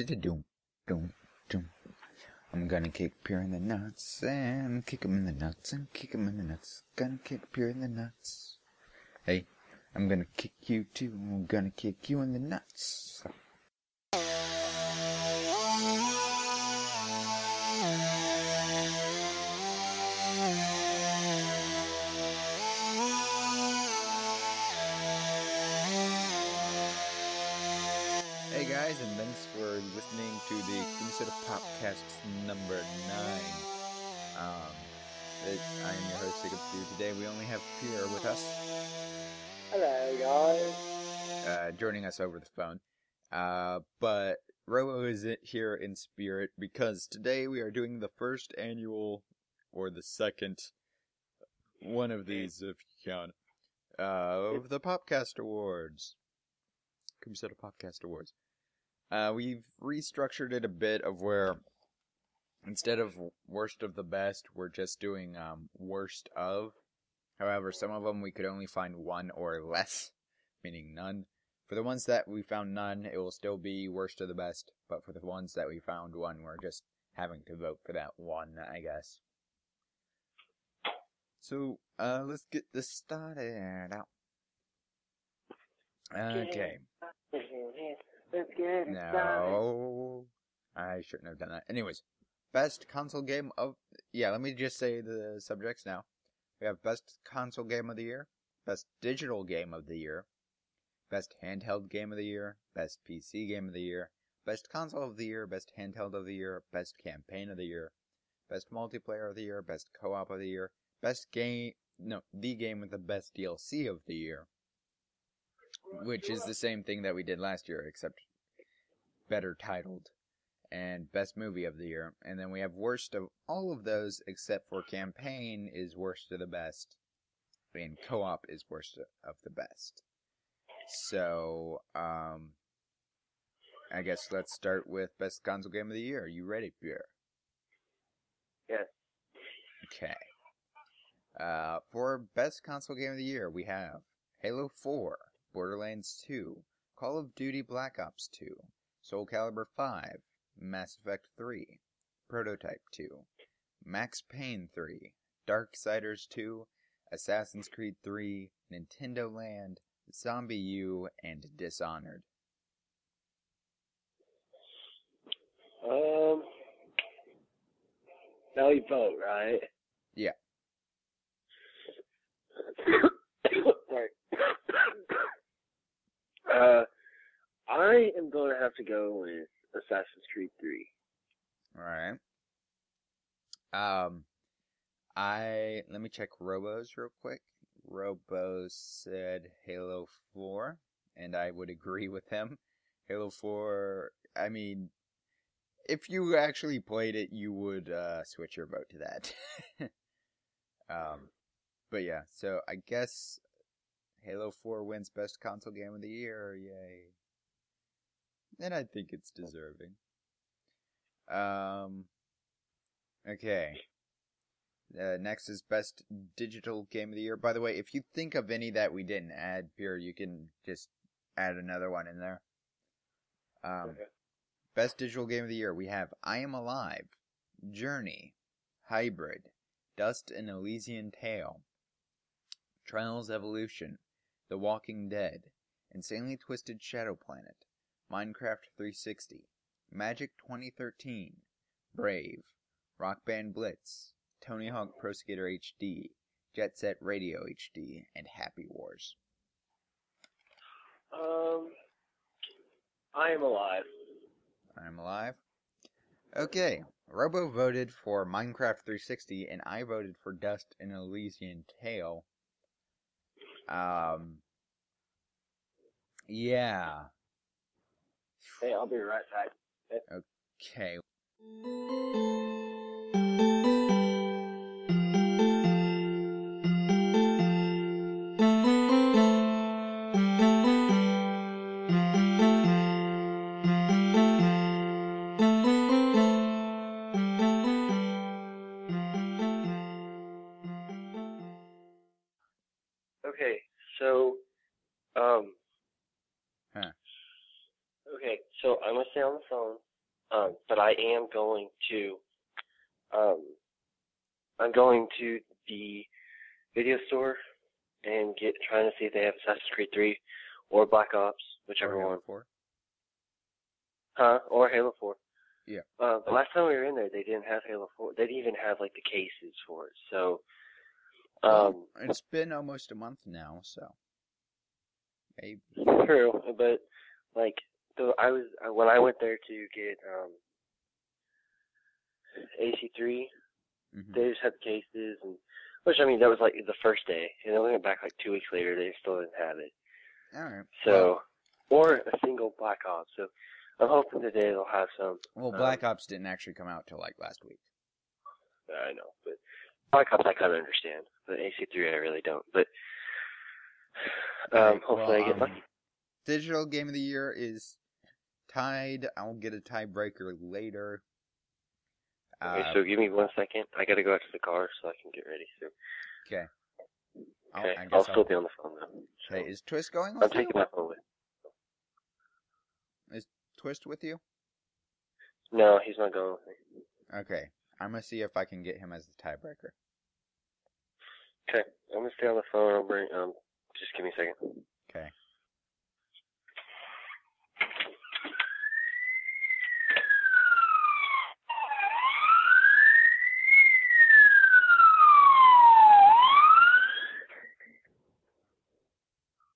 Doom, doom, doom. I'm gonna kick Pierre in the nuts and kick him in the nuts and kick him in the nuts. Gonna kick Pierre in the nuts. Hey, I'm gonna kick you too. I'm gonna kick you in the nuts. For listening to the Kumi Soda Popcast number nine. Um, it, I am your host, Jacob Stew. Today we only have Pierre with us, Hello, guys. uh, joining us over the phone. Uh, but Robo is here in spirit because today we are doing the first annual, or the second, one of these if you count, uh, of the Popcast Awards. Kumi Soda Popcast Awards. Uh, we've restructured it a bit of where instead of worst of the best, we're just doing um, worst of. However, some of them we could only find one or less, meaning none. For the ones that we found none, it will still be worst of the best. But for the ones that we found one, we're just having to vote for that one, I guess. So, uh, let's get this started out. Okay. It started. No, I shouldn't have done that. Anyways, best console game of yeah. Let me just say the subjects now. We have best console game of the year, best digital game of the year, best handheld game of the year, best PC game of the year, best console of the year, best handheld of the year, best campaign of the year, best multiplayer of the year, best co-op of the year, best game no the game with the best DLC of the year, which is the same thing that we did last year, except better titled, and best movie of the year. And then we have worst of all of those, except for campaign is worst of the best, and co-op is worst of the best. So, um, I guess let's start with best console game of the year. Are you ready, Pierre? Yes. Okay. Uh, for best console game of the year, we have Halo 4, Borderlands 2, Call of Duty Black Ops 2, Soul Calibur 5, Mass Effect 3, Prototype 2, Max Payne 3, Darksiders 2, Assassin's Creed 3, Nintendo Land, ZombiU, and Dishonored. Um. Now we vote, right? Yeah. Sorry. Uh, I am going to have to go with Assassin's Creed 3. Alright. Um, I, let me check Robo's real quick. Robo said Halo 4, and I would agree with him. Halo 4, I mean, if you actually played it, you would, uh, switch your vote to that. um, but yeah, so I guess Halo 4 wins best console game of the year, yay. And I think it's deserving. Um, okay. Uh, next is best digital game of the year. By the way, if you think of any that we didn't add, Pierre, you can just add another one in there. Um, Okay. best digital game of the year, we have I Am Alive, Journey, Hybrid, Dust and Elysian Tail, Trials Evolution, The Walking Dead, Insanely Twisted Shadow Planet, Minecraft 360, Magic 2013, Brave, Rock Band Blitz, Tony Hawk Pro Skater HD, Jet Set Radio HD, and Happy Wars. Um, I am alive. I'm alive. Okay, Robo voted for Minecraft 360, and I voted for Dust and Elysian Tail. Um, yeah. Hey, I'll be right back. Okay. So, um, Huh. okay, so I'm gonna stay on the phone. Um, but I am going to, um, I'm going to the video store and get trying to see if they have Assassin's Creed 3 or Black Ops, whichever Or Halo one. 4? Huh? Or Halo 4. Yeah. Uh, the last time we were in there, they didn't have Halo 4. They didn't even have like the cases for it. So, um, It's been almost a month now, so maybe. true. But like, so I was when I went there to get um AC3, Mhm. they just had the cases, and which I mean that was like the first day, and then we went back like two weeks later. They still didn't have it. All right. So, or a single Black Ops. So, I'm hoping today they'll have some. Well, Um, Black Ops didn't actually come out till like last week. I know, but Black Ops I kind of understand, but AC3 I really don't. But um, Alright, hopefully well, I get um, lucky. Digital game of the year is tied. I'll get a tiebreaker later. Okay, Uh, so give me one second. I gotta go out to the car so I can get ready. So, okay. I'll, okay, I'll I'll, still be on the phone though. So, okay, is Twist going with I'm you? taking my phone with. Is Twist with you? No, he's not going with me. Okay. I'm gonna see if I can get him as the tiebreaker. Okay, I'm gonna stay on the phone. I'll bring. Um, just give me a second. Okay.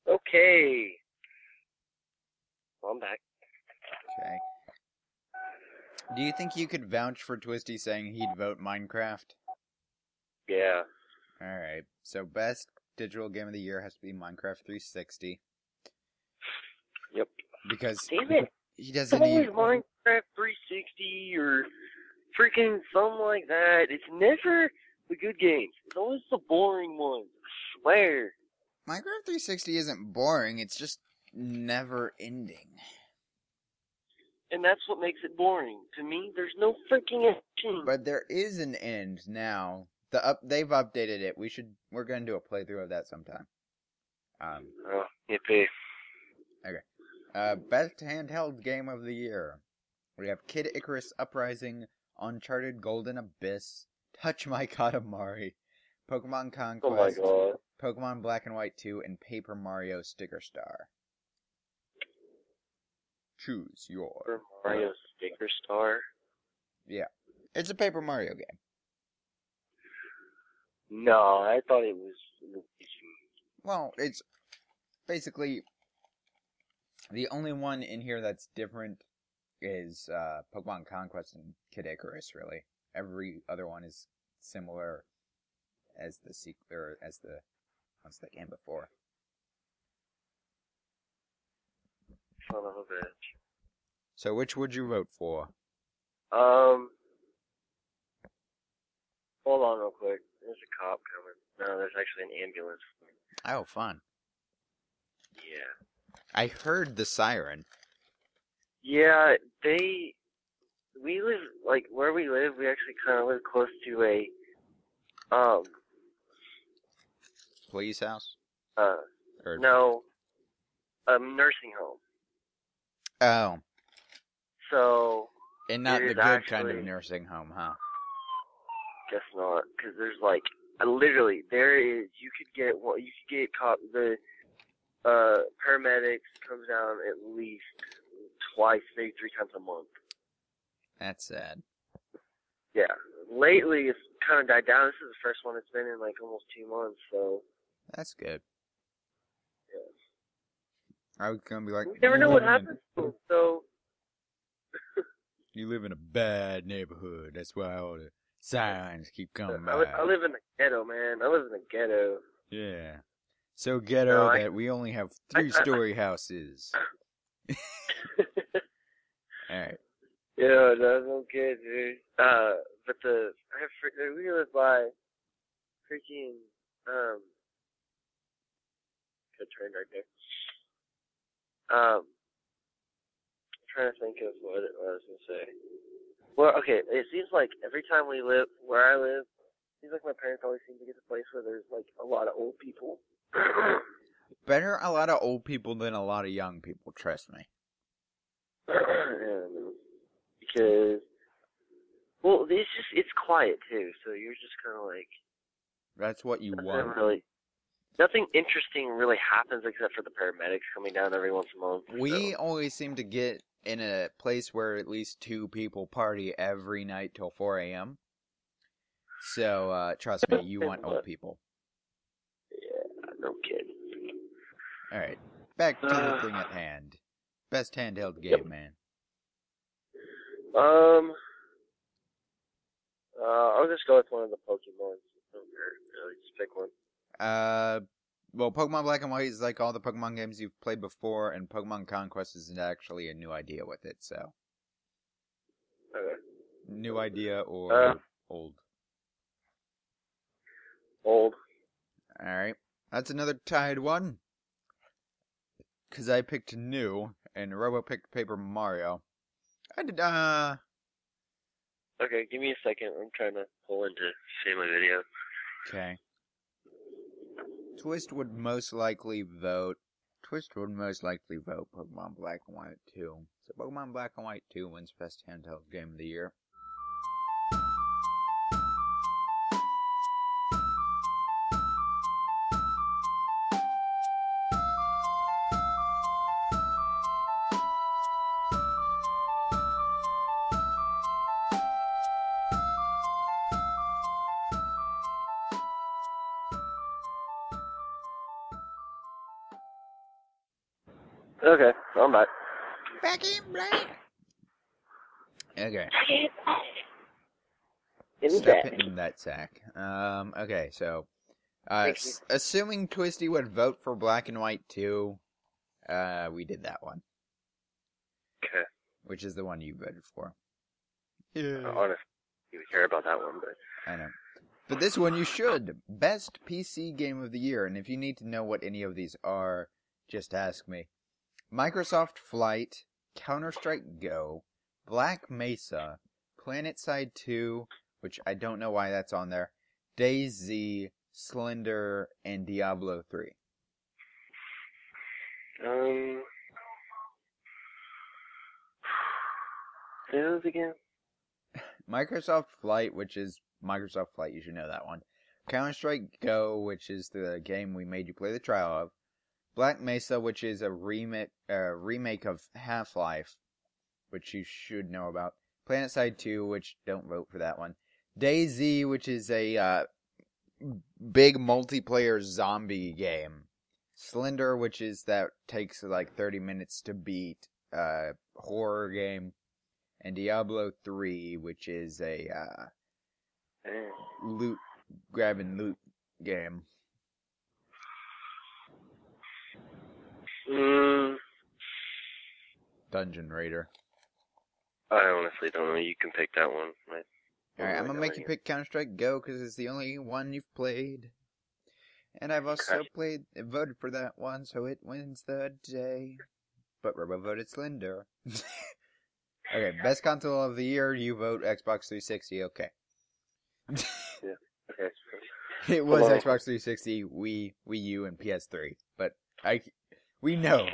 Okay. Well, I'm back. Okay. Do you think you could vouch for Twisty saying he'd vote Minecraft? Yeah. Alright. So best digital game of the year has to be Minecraft 360. Yep. Because Damn it. he doesn't always need Minecraft 360 or freaking something like that. It's never the good games. It's always the boring ones. I swear. Minecraft 360 isn't boring, it's just never ending. And that's what makes it boring. To me, there's no freaking action. But there is an end now. The up they've updated it. We should we're gonna do a playthrough of that sometime. Um Oh, yippee. uh best handheld game of the year. We have Kid Icarus Uprising, Uncharted Golden Abyss, Touch My Katamari, Pokemon Conquest, Oh. Pokemon Black and White 2, and Paper Mario Sticker Star. Choose your. For Mario Sticker Star. Yeah. It's a Paper Mario game. No, I thought it was Well, it's basically the only one in here that's different is uh, Pokemon Conquest and Kid Icarus. Really, every other one is similar as the sequel or as the ones that came before. Son of a bitch. So, which would you vote for? Um. Hold on real quick. There's a cop coming. No, there's actually an ambulance. Oh, fun! Yeah. I heard the siren. Yeah, they. We live like where we live. We actually kind of live close to a, um, Police house uh, or no, a nursing home. oh, So and not the good kind of nursing home, huh? Guess not, because there's like literally there is. You could get what you could get caught the, uh, paramedics comes down at least twice, maybe three times a month. That's sad. Yeah. Lately, it's kind of died down. This is the first one it's been in like almost two months. So That's good. yeah. I was gonna be like, we never know what live in happens. So You live in a bad neighborhood. That's why all the signs keep coming I, li- by. I live in the ghetto, man. I live in the ghetto. Yeah. So ghetto No, I- that we only have I- I- three story houses. Alright. Yeah, that's okay, dude. Uh, but the I have fr- we live by freaking um. Good train right there. Um, I'm trying to think of what, it, I was gonna say. Well, okay, it seems like every time we live where I live, it seems like my parents always seem to get to a place where there's like a lot of old people. Better a lot of old people than a lot of young people, trust me. and because well, it's just it's quiet too, so you're just kind of like That's what you want. really. Nothing interesting really happens except for the paramedics coming down every once in a month. We so. always seem to get in a place where at least two people party every night till 4 a.m. So, uh, trust me, you want old people. Yeah, no kidding. Alright, back to the Uh, thing at hand. Best handheld game, Yep. man. Um, uh, I'll just go with one of the Pokemon. Really, just pick one. Uh, well, Pokemon Black and White is like all the Pokemon games you've played before, and Pokemon Conquest is actually a new idea with it, so. Okay. New idea or Uh, old? Old. Alright, that's another tied one. Because I picked new, and Robo picked Paper Mario. I did, uh, Okay, give me a second. I'm trying to pull into family video. okay. Twist would most likely vote. Twist would most likely vote Pokemon Black and White 2. So Pokemon Black and White 2 wins Best Handheld Game of the Year. Okay. In Step back. in that sack. Um, okay, so, uh, s- assuming Twisty would vote for Black and White 2, uh, we did that one, Okay. which is the one you voted for. Uh, Yeah. honestly, you would care about that one, but I know. But this one you should. Best PC game of the year. And if you need to know what any of these are, just ask me. Microsoft Flight, Counter Strike Go, Black Mesa, PlanetSide 2, which I don't know why that's on there, DayZ, Slender, and Diablo 3. um, say those again. Microsoft Flight, which is Microsoft Flight, you should know that one. Counter Strike Go, which is the game we made you play the trial of. Black Mesa, which is a remake, uh, remake of Half Life, which you should know about. PlanetSide 2, which don't vote for that one. DayZ, which is a uh, big multiplayer zombie game. Slender, which is that takes like 30 minutes to beat uh, horror game and Diablo 3, which is a uh, loot grab and loot game. Mm, Dungeon Raider. I honestly don't know. You can pick that one. I don't Alright, I'm gonna make you pick Counter Strike Go because it's the only one you've played. And I've also Okay. played, voted for that one, so it wins the day. But Robo voted Slender. okay, best console of the year, you vote Xbox 360, okay. yeah. Okay. It was Hello. Xbox 360, Wii, Wii U, and PS3. But I, we know.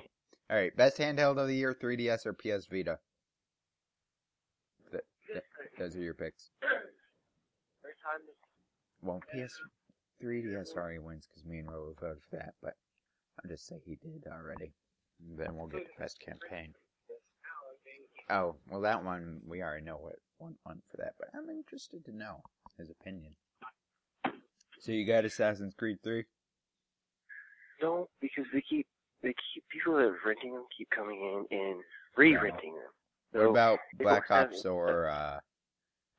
All right, best handheld of the year: 3DS or PS Vita. Th- th- those are your picks. Well, PS 3DS already wins because me and Robo voted for that, but I'll just say he did already. And then we'll get the best campaign. Oh, well, that one we already know what one won for that, but I'm interested to know his opinion. So you got Assassin's Creed 3? No, because they keep they keep people that are renting them keep coming in and re-renting them. What about Black Ops or uh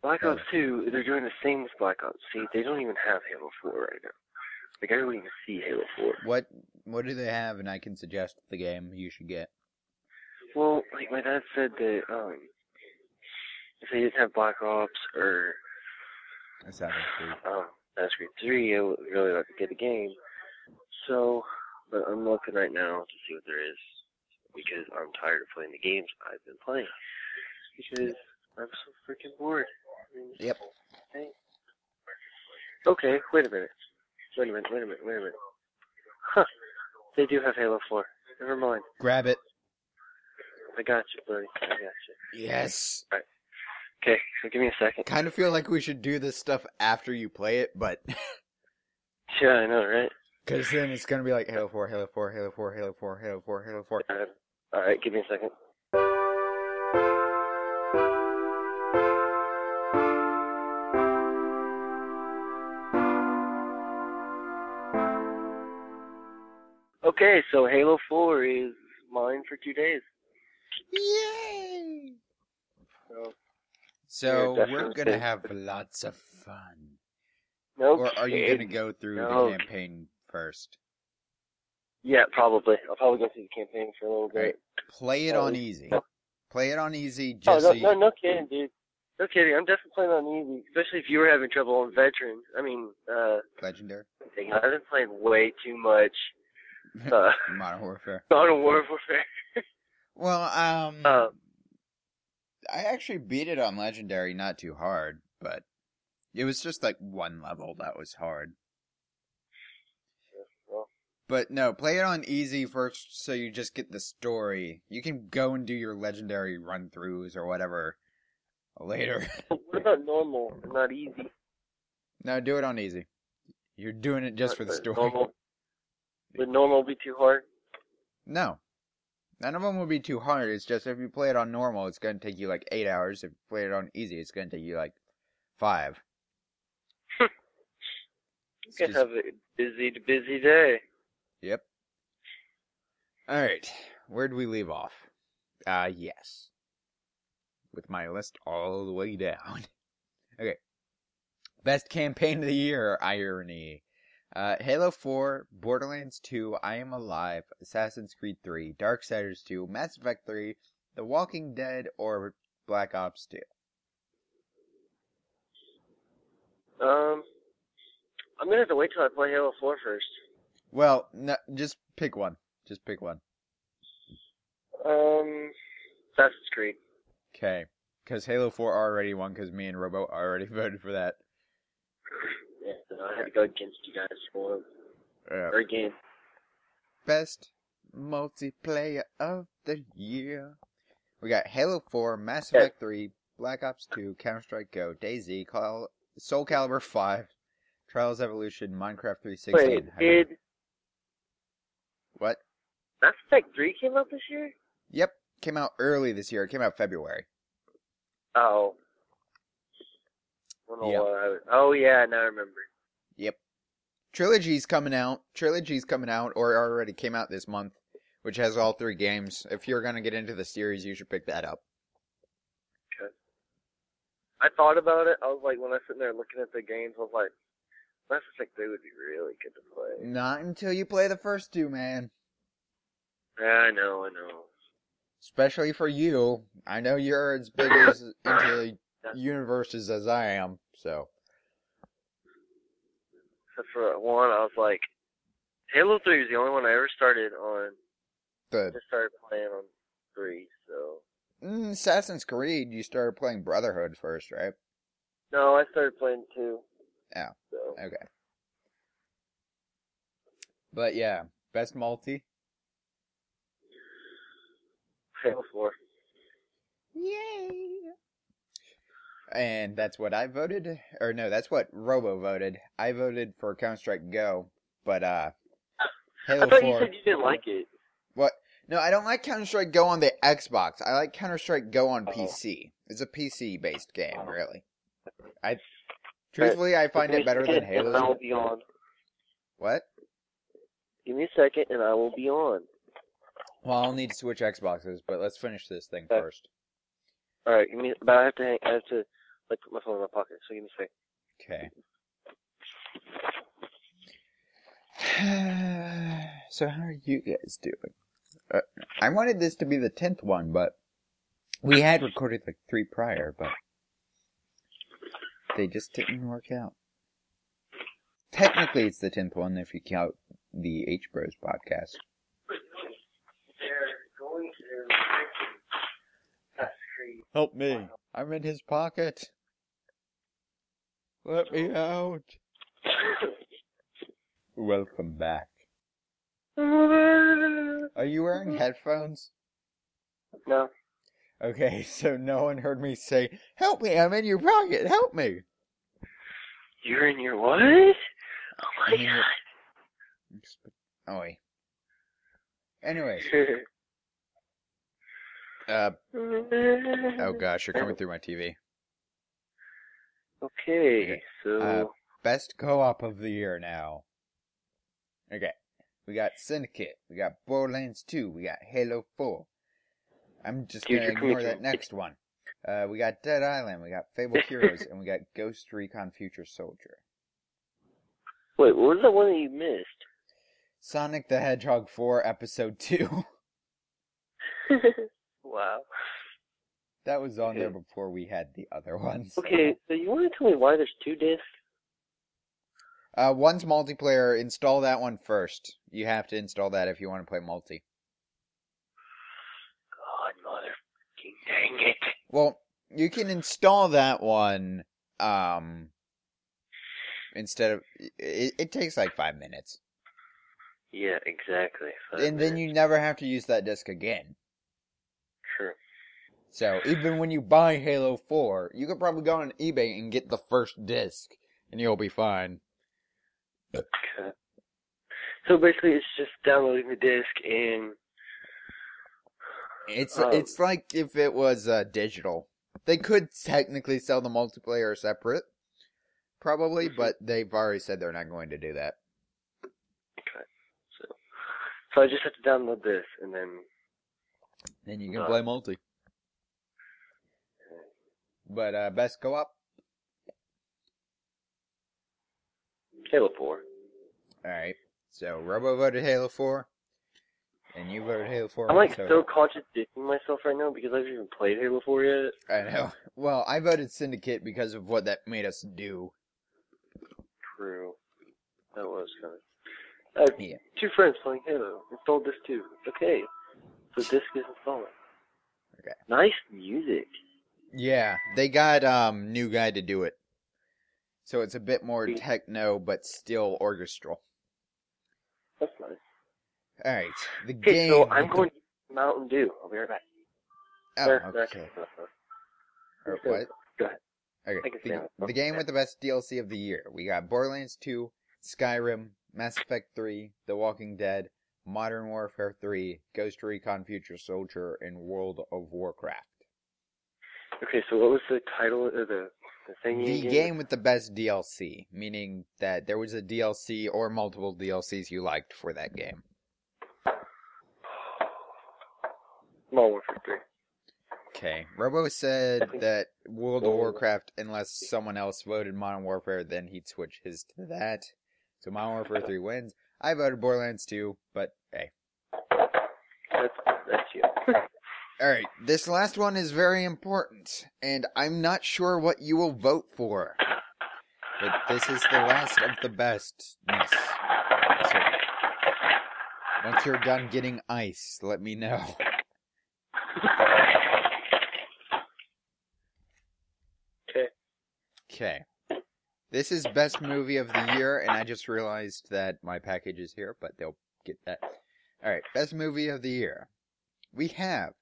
Black Ops 2? They're doing the same with Black Ops. See, they don't even have Halo 4 right now. Like I don't even see Halo 4. what what do they have and I can suggest the game you should get. Well, like my dad said that um, if they didn't have Black Ops or Assassin's Creed. um, Assassin's Creed 3, I would really like to get the game. So, but I'm looking right now to see what there is because I'm tired of playing the games I've been playing because I'm so freaking bored. Yep. Okay, wait a minute. Wait a minute, wait a minute, wait a minute. Huh. They do have Halo 4. Never mind. Grab it. I got you, buddy. I got you. Yes. All right. Okay, so give me a second. Kind of feel like we should do this stuff after you play it, but Yeah, I know, right? because then it's gonna be like Halo Four, Halo Four, Halo Four, Halo Four, Halo Four, Halo Four. Uh, all right, give me a second. Okay, so Halo 4 is mine for two days. Yay! So, So Yeah, we're gonna have lots of fun. no Or are you gonna go through No. the campaign first? Yeah, probably. I'll probably go through the campaign for a little Right. bit. Play it Oh, on yeah. easy. Play it on easy, Oh, just no, so you- no, no kidding, dude. No kidding. I'm definitely playing on easy, especially if you were having trouble on veteran. I mean, uh, legendary. I've been playing way too much uh, Modern Warfare. Modern Warfare. Well, um, Uh, I actually beat it on legendary, not too hard, but it was just like one level that was hard. well, But no, play it on easy first so you just get the story. You can go and do your legendary run throughs or whatever later. what about normal not easy? no, do it on easy. You're doing it just for the story. Normal. Would normal be too hard? No. None of them will be too hard. It's just if you play it on normal, it's going to take you like eight hours. If you play it on easy, it's going to take you like five. You It's can just- have a busy, busy day. Yep. All right. Where do we leave off? Uh, yes. With my list all the way down. okay. Best campaign of the year, irony. Uh, Halo 4, Borderlands 2, I Am Alive, Assassin's Creed 3, Darksiders 2, Mass Effect 3, The Walking Dead, or Black Ops 2. Um, I'm gonna have to wait till I play Halo 4 first. Well, no, just pick one. Just pick one. Um, Assassin's Creed. Okay. Because Halo 4 already won because me and Robo already voted for that. Yeah, so I had to go against you guys for Uh, or again. best multiplayer of the year. We got Halo 4, Mass Effect 3, Black Ops 2, Counter Strike Go, DayZ, Call, Soul Calibur 5, Trials Evolution, Minecraft 360. Wait, did what? Mass Effect 3 came out this year? Yep, came out early this year. It came out February. Oh. I Yeah. was- oh yeah, now I remember. Yep. Trilogy's coming out. Trilogy's coming out, or already came out this month, which has all three games. If you're gonna get into the series, you should pick that up. Okay. I thought about it. I was like, when I was sitting there looking at the games, I was like, Mass Effect 3 would be really good to play. Not until you play the first two, man. Yeah, I know, I know. Especially for you. I know you're as big as into universes as I am, so. Except for one, I was like, Halo 3 is the only one I ever started on. The Just started playing on 3, so. mm, Assassin's Creed, you started playing Brotherhood first, right? No, I started playing 2. Oh. So. Okay. But yeah, best multi. Halo 4. Yay! And that's what I voted, or no, that's what Robo voted. I voted for Counter Strike Go, but uh, Halo I thought 4. you said you didn't like it. What? No, I don't like Counter Strike Go on the Xbox. I like Counter Strike Go on Oh. PC. It's a PC based game, really. I truthfully I find it better than Give me a second and I Halo. will be on. What? Give me a second and I will be on. Well, I'll need to switch Xboxes, but let's finish this thing Okay. first. Alright, give me, but I have to hang, I have to, like, put my phone in my pocket, so give me a second. Okay. so how are you guys doing? Uh, I wanted this to be the tenth one, but we had recorded like three prior, but they just didn't work out. Technically, it's the tenth one if you count the H Bros podcast. They're going to Assassin's Creed. Help me! I'm in his pocket. Let me out. Welcome back. Are you wearing headphones? no. Okay, so no one heard me say, "Help me! I'm in your pocket. Help me!" You're in your what? Oh my I'm in Oh wait. Anyways, god. uh, oh gosh, you're coming through my TV. Okay, so uh, Best co-op of the year now. Okay, we got Syndicate, we got Borderlands 2, we got Halo 4. I'm just gonna ignore that next one. Uh, we got Dead Island, we got Fable Heroes, and we got Ghost Recon Future Soldier. wait, what was the one that you missed? Sonic the Hedgehog 4 Episode 2. wow. That was on there before we had the other ones. Okay, so you want to tell me why there's two discs? Uh, one's multiplayer. Install that one first. You have to install that if you want to play multi. God, mother, dang it! Well, you can install that one. Um, instead of it, it takes like five minutes, Yeah, exactly. Five and then you never have to use that disc again. So even when you buy Halo Four, you could probably go on eBay and get the first disc, and you'll be fine. Okay. So basically, it's just downloading the disc and It's Oh. it's like if it was uh, digital. They could technically sell the multiplayer separate, probably, Mhm. but they've already said they're not going to do that. Okay. so. So I just have to download this and then. Then you can Uh. play multi. But uh, best co-op. Halo 4. All right. So Robo voted Halo Four, and you voted Halo Four. I'm like so so contradicting myself right now because I haven't even played Halo 4 yet. I know. Well, I voted Syndicate because of what that made us do. True. That was kind of. Uh, Yeah. Two friends playing Halo. Installed this too. Okay. So disc is installing. Okay. Nice music. Yeah, they got um new guy to do it. So it's a bit more Hmm. techno, but still orchestral. That's nice. All right, the Okay, game. so I'm with the- going Mountain Dew. I'll be right back. Oh, There, there. okay. Uh, Or what? Go ahead. Okay. The, the game with the best DLC of the year. We got Borderlands 2, Skyrim, Mass Effect 3, The Walking Dead, Modern Warfare 3, Ghost Recon Future Soldier, and World of Warcraft. Okay, so what was the title of the the thing The gave? game with the best DLC, meaning that there was a DLC or multiple DLCs you liked for that game. Modern Warfare 3. Okay. Robo said that World of Warcraft, unless someone else voted Modern Warfare, then he'd switch his to that. So Modern Warfare 3 wins. I voted Borderlands 2, but hey. That's that's you. Alright, this last one is very important, and I'm not sure what you will vote for. But this is the last of the bestness. So, once you're done getting ice, let me know. okay. Okay. This is best movie of the year, and I just realized that my package is here, but they'll get that. Alright, best movie of the year. We have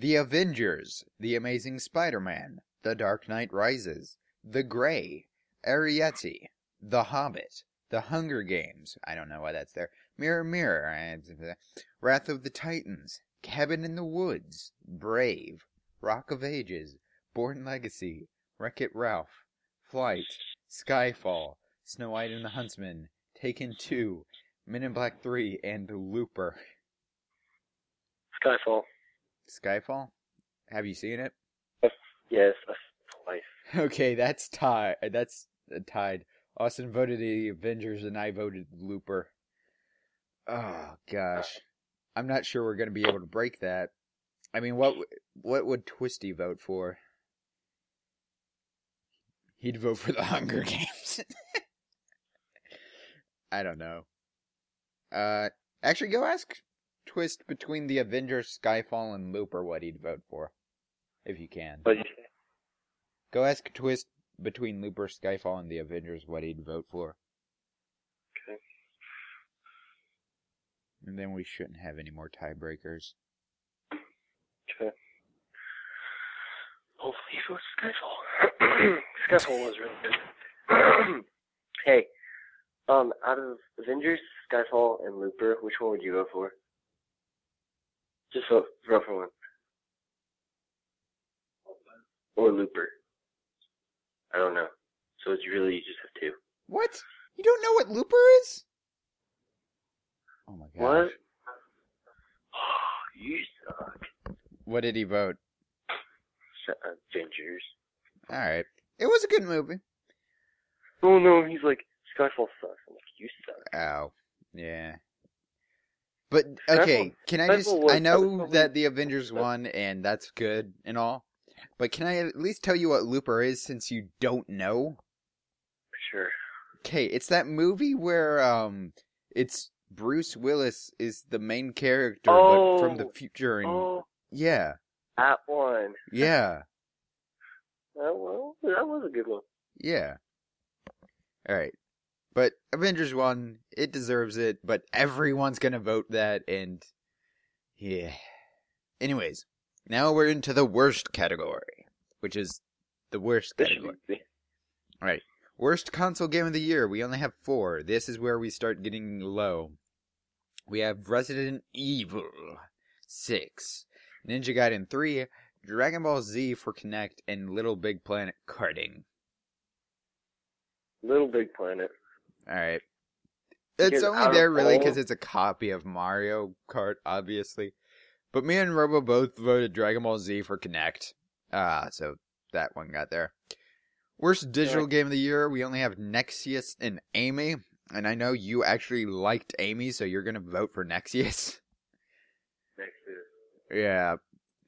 The Avengers, The Amazing Spider-Man, The Dark Knight Rises, The Grey, Arrietty, The Hobbit, The Hunger Games, I don't know why that's there, Mirror Mirror, Wrath of the Titans, Cabin in the Woods, Brave, Rock of Ages, Bourne Legacy, Wreck-It Ralph, Flight, Skyfall, Snow White and the Huntsman, Taken 2, Men in Black 3, and Looper. Skyfall. Skyfall? Have you seen it? Yes, twice. Okay, that's tied. That's tied. Austin voted the Avengers, and I voted Looper. Oh gosh, I'm not sure we're gonna be able to break that. I mean, what what would Twisty vote for? He'd vote for the Hunger Games. I don't know. Uh, actually, go ask Twist between the Avengers, Skyfall, and Looper what he'd vote for, if you can. But Go ask Twist between Looper, Skyfall, and the Avengers what he'd vote for. Okay. And then we shouldn't have any more tiebreakers. okay. Hopefully he votes Skyfall. Skyfall was really good. hey, um, out of Avengers, Skyfall, and Looper, which one would you go for? Just vote, vote for one. Or Looper. I don't know. So it's really you just have two. What? You don't know what Looper is? Oh my god. What? Oh, you suck. What did he vote? Avengers. Alright. It was a good movie. Oh no, he's like Skyfall sucks. I'm like, you suck. Oh. Yeah. But okay, can I just? I know that the Avengers won and that's good and all. But can I at least tell you what Looper is since you don't know? Sure. Okay, it's that movie where um it's Bruce Willis is the main character but from the Oh. future and Oh, yeah. that one. Yeah. That one. That was a good one. Yeah. Alright. But Avengers won, it deserves it, but everyone's gonna vote that and yeah. Anyways, now we're into the worst category, which is the worst category. be- Alright. Worst console game of the year. We only have four. This is where we start getting low. We have Resident Evil 6, Ninja Gaiden 3, Dragon Ball Z for Kinect, and Little Big Planet karting. Little Big Planet. Alright. It's only there really because it's a copy of Mario Kart, obviously. But me and Robo both voted Dragon Ball Z for Kinect. Ah, so that one got there. Worst digital game of the year, we only have Nexius and Amy. And I know you actually liked Amy, so you're gonna vote for Nexius. Next is Yeah,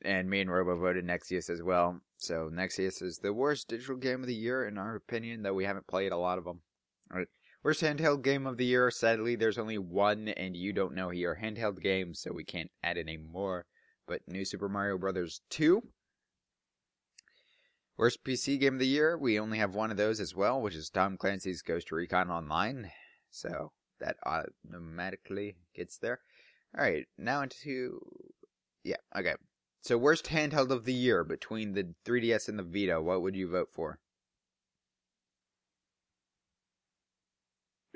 and me and Robo voted Nexius as well. So Nexius is the worst digital game of the year in our opinion, though we haven't played a lot of them. All right. Worst handheld game of the year. Sadly, there's only one, and you don't know your handheld game, so we can't add any more. But New Super Mario Brothers 2. Worst PC game of the year. We only have one of those as well, which is Tom Clancy's Ghost Recon Online. So that automatically gets there. All right, now into yeah, okay. So worst handheld of the year between the 3DS and the Vita, what would you vote for?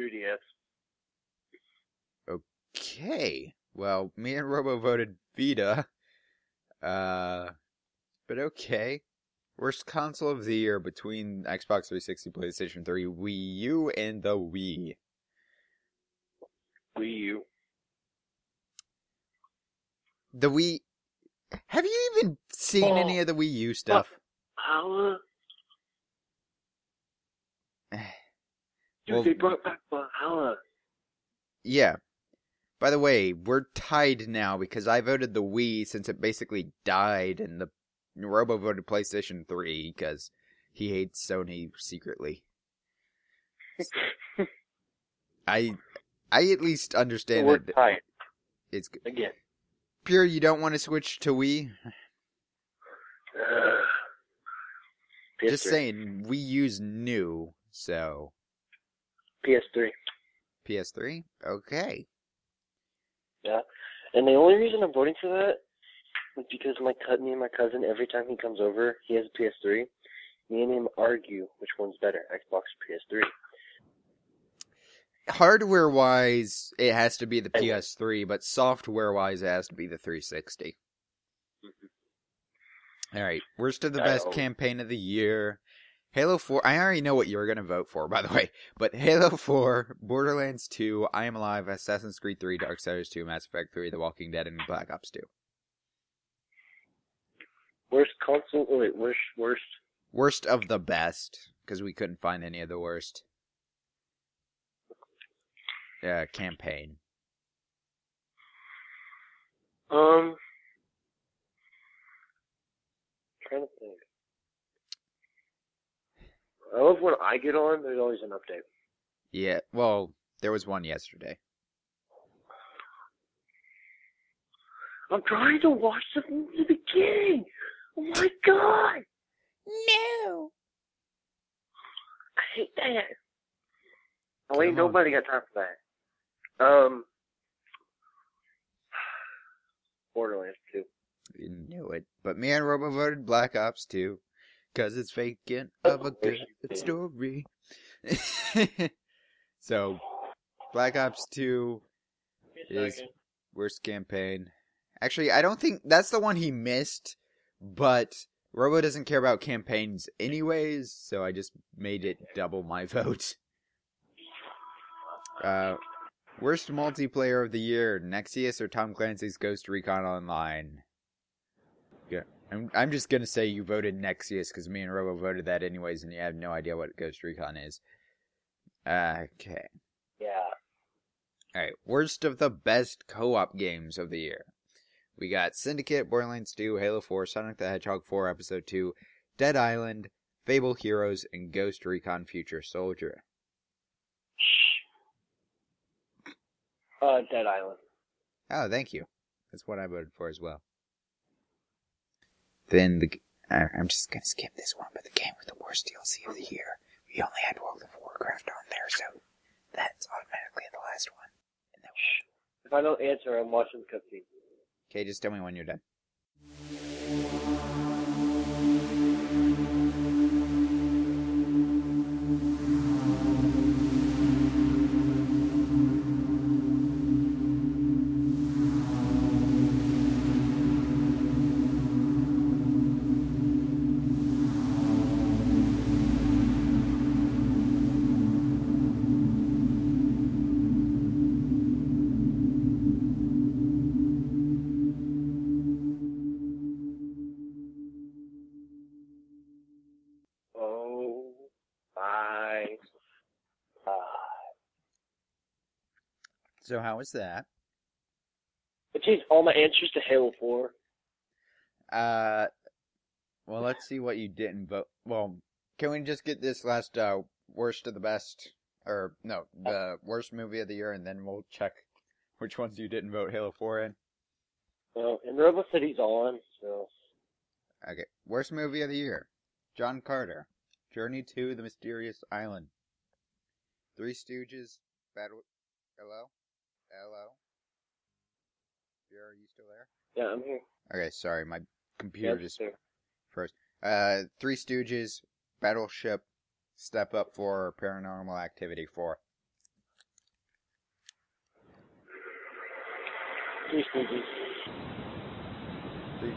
3DS. Okay. Well, me and Robo voted Vita. Uh but okay. Worst console of the year between Xbox 360, PlayStation 3, Wii U, and the Wii. Wii U. The Wii Have you even seen Oh. any of the Wii U stuff? How? Dude, Well- they brought back Valhalla. Yeah. By the way, we're tied now because I voted the Wii since it basically died, and the Robo voted PlayStation 3 because he hates Sony secretly. I, I at least understand We're that tight it's good. again. pure. You don't want to switch to Wii. Ugh. Just saying, we use new, so PS3. PS3. Okay. Yeah. And the only reason I'm voting for that is because my cut me and my cousin every time he comes over, he has a PS3. Me and him argue which one's better, Xbox or PS3. Hardware wise, it has to be the Anyway. PS3, but software wise, it has to be the 360. Mm-hmm. All right, worst of the I best always- campaign of the year. Halo 4. I already know what you were going to vote for, by the way. But Halo 4, Borderlands 2, I Am Alive, Assassin's Creed 3, Dark Darksiders 2, Mass Effect 3, The Walking Dead, and Black Ops 2. Worst console, oh wait, worst, worst. Worst of the best, because we couldn't find any of the worst. Yeah, campaign. Um, trying to think. I love when I get on, there's always an update. Yeah, well, there was one yesterday. I'm trying to watch the, the beginning! Oh my god! No! I hate that. Oh, ain't Come on. nobody got time for that. Um, Borderlands 2. You knew it. But me and Robo voted Black Ops 2. Cause it's vacant of a good story. so, Black Ops 2 is worst campaign. Actually, I don't think that's the one he missed, but Robo doesn't care about campaigns anyways, so I just made it double my vote. Uh, worst multiplayer of the year: Nexius or Tom Clancy's Ghost Recon Online. I'm I'm just gonna say you voted Nexuiz because me and Robo voted that anyways, and you have no idea what Ghost Recon is. Okay. Yeah. All right, worst of the best co-op games of the year. We got Syndicate, Borderlands 2, Halo 4, Sonic the Hedgehog 4 Episode 2, Dead Island, Fable Heroes, and Ghost Recon Future Soldier. Uh, Dead Island. Oh, thank you. That's what I voted for as well. Then the I'm just gonna skip this one, but the game with the worst DLC of the year. We only had World of Warcraft on there, so that's automatically the last one. And then If I don't answer, I'm watching the. Okay, just tell me when you're done. So how was that? I changed all my answers to Halo 4. Uh, well, let's see what you didn't vote. Well, can we just get this last uh worst of the best, or no, the worst movie of the year, and then we'll check which ones you didn't vote Halo Four in. Well, and Robo he's on, so. Okay, worst movie of the year: John Carter, Journey to the Mysterious Island, Three Stooges, Battle. Hello, hello. Are you still there? Yeah, I'm here. Okay, sorry, my computer just sir. first. Uh, Three Stooges, Battleship, Step Up for Paranormal Activity 4. Three Stooges. Three,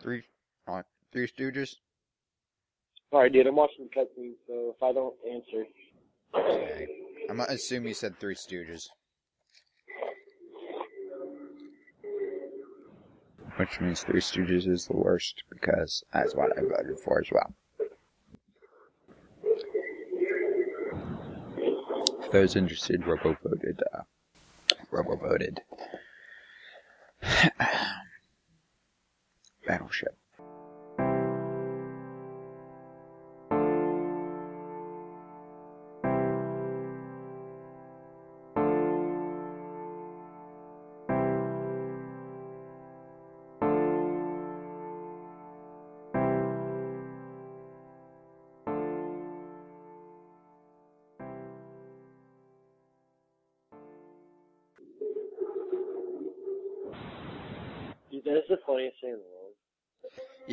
three, uh, Three Stooges? Sorry, dude, I'm watching the cutscene, so if I don't answer. Okay. I'm gonna assume you said Three Stooges. Which means Three Stooges is the worst, because that's what I voted for as well. For those interested, Robo voted, uh, Robo voted.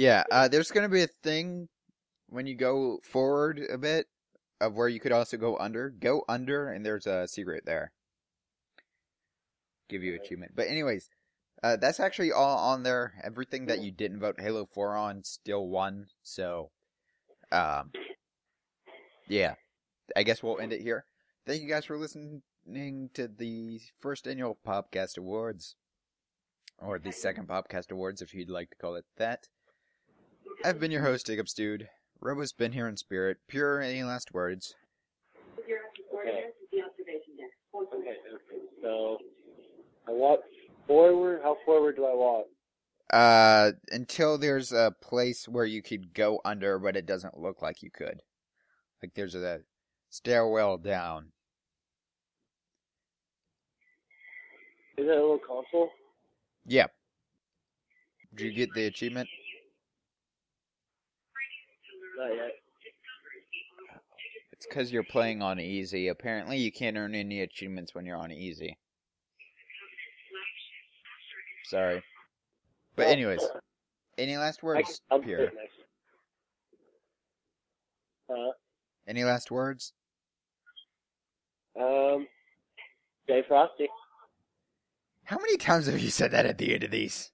Yeah, uh, there's gonna be a thing when you go forward a bit of where you could also go under. Go under, and there's a secret there. Give you achievement. But anyways, uh, that's actually all on there. Everything that you didn't vote Halo 4 on still won. So, um, yeah, I guess we'll end it here. Thank you guys for listening to the first annual Popcast Awards. Or the second Popcast Awards, if you'd like to call it that. I've been your host, Jacob Stude. Robo's been here in spirit. Pure, any last words? Okay. Okay, okay. So, I walk forward. How forward do I walk? Uh, until there's a place where you could go under, but it doesn't look like you could. Like there's a stairwell down. Is that a little console? Yeah. Did you get the achievement? Not yet. It's because you're playing on easy. Apparently, you can't earn any achievements when you're on easy. Sorry. But anyways, any last words, I'll Pierre? Huh? Any last words? Um, stay frosty. How many times have you said that at the end of these?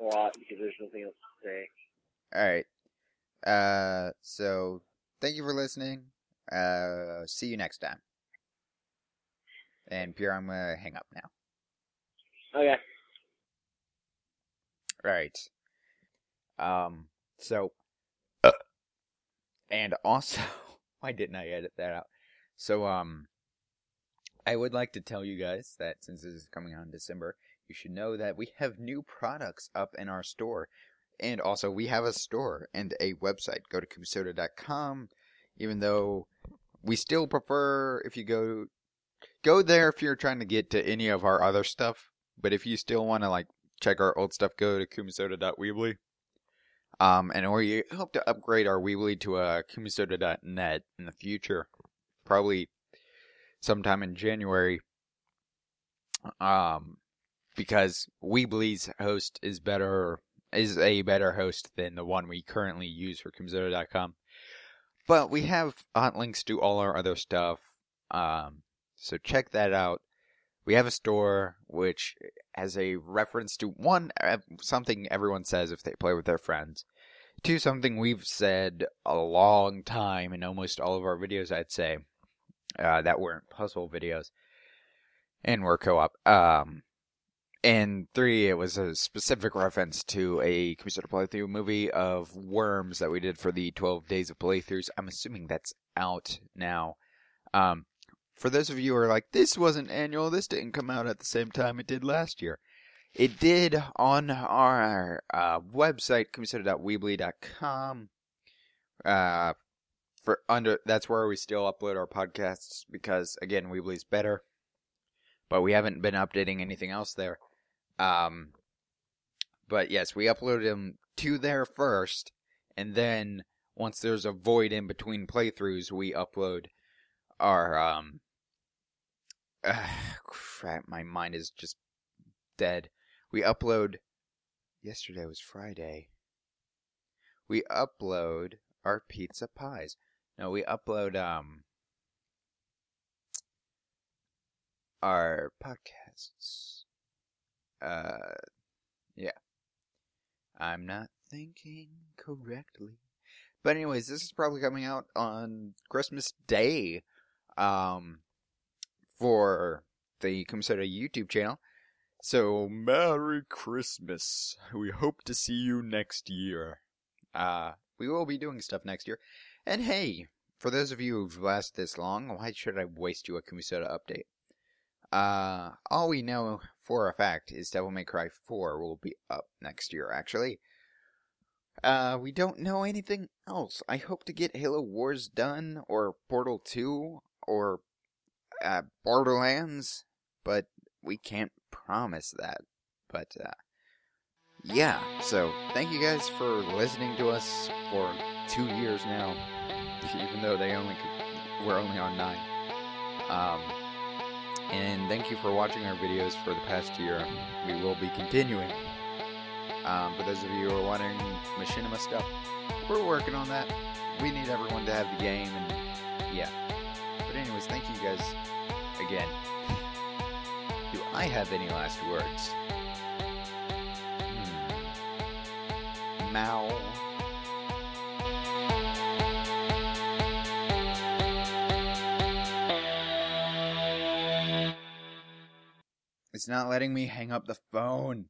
A lot because there's nothing else to say. All right. Uh, so thank you for listening. Uh, see you next time. And Pierre, I'm gonna hang up now. Okay. Right. Um. So. uh, and also, why didn't I edit that out? So, um, I would like to tell you guys that since this is coming out in December, you should know that we have new products up in our store. And also, we have a store and a website. Go to kumisoda.com, even though we still prefer if you go go there if you're trying to get to any of our other stuff. But if you still want to like check our old stuff, go to kumisoda.weebly. Um, and we hope to upgrade our Weebly to a kumisoda.net in the future, probably sometime in January. Um, because Weebly's host is better, is a better host than the one we currently use for kumisoda.com. But we have hot links to all our other stuff. Um, so check that out. We have a store which has a reference to one uh, something everyone says if they play with their friends. Two something we've said a long time in almost all of our videos. I'd say uh, that weren't puzzle videos, and were co-op. Um, and three, it was a specific reference to a computer playthrough movie of Worms that we did for the 12 Days of Playthroughs. I'm assuming that's out now. Um, for those of you who are like, this wasn't annual, this didn't come out at the same time it did last year. It did on our uh, website, kumisoda.weebly.com. Uh, for under that's where we still upload our podcasts because again, Weebly's better, but we haven't been updating anything else there. Um, but yes, we uploaded them to there first, and then once there's a void in between playthroughs, we upload our um uh, crap, my mind is just dead. We upload. Yesterday was Friday. We upload our pizza pies. No, we upload um our podcasts. Uh, yeah. I'm not thinking correctly. But anyways, this is probably coming out on Christmas Day. Um, for the Kumisoda YouTube channel. So, Merry Christmas. We hope to see you next year. Uh, we will be doing stuff next year. And hey, for those of you who've lasted this long, why should I waste you a Kumisoda update? Uh, all we know for a fact is Devil May Cry 4 will be up next year, actually. Uh, we don't know anything else. I hope to get Halo Wars done, or Portal 2, or uh, Borderlands, but we can't promise that. But uh, yeah, so thank you guys for listening to us for two years now, even though they only could, we're only on nine. Um, and thank you for watching our videos for the past year. We will be continuing. Um, for those of you who are wanting machinima stuff, we're working on that. We need everyone to have the game, and yeah. But anyways, thank you guys again. Do I have any last words? Hmm. It's not letting me hang up the phone.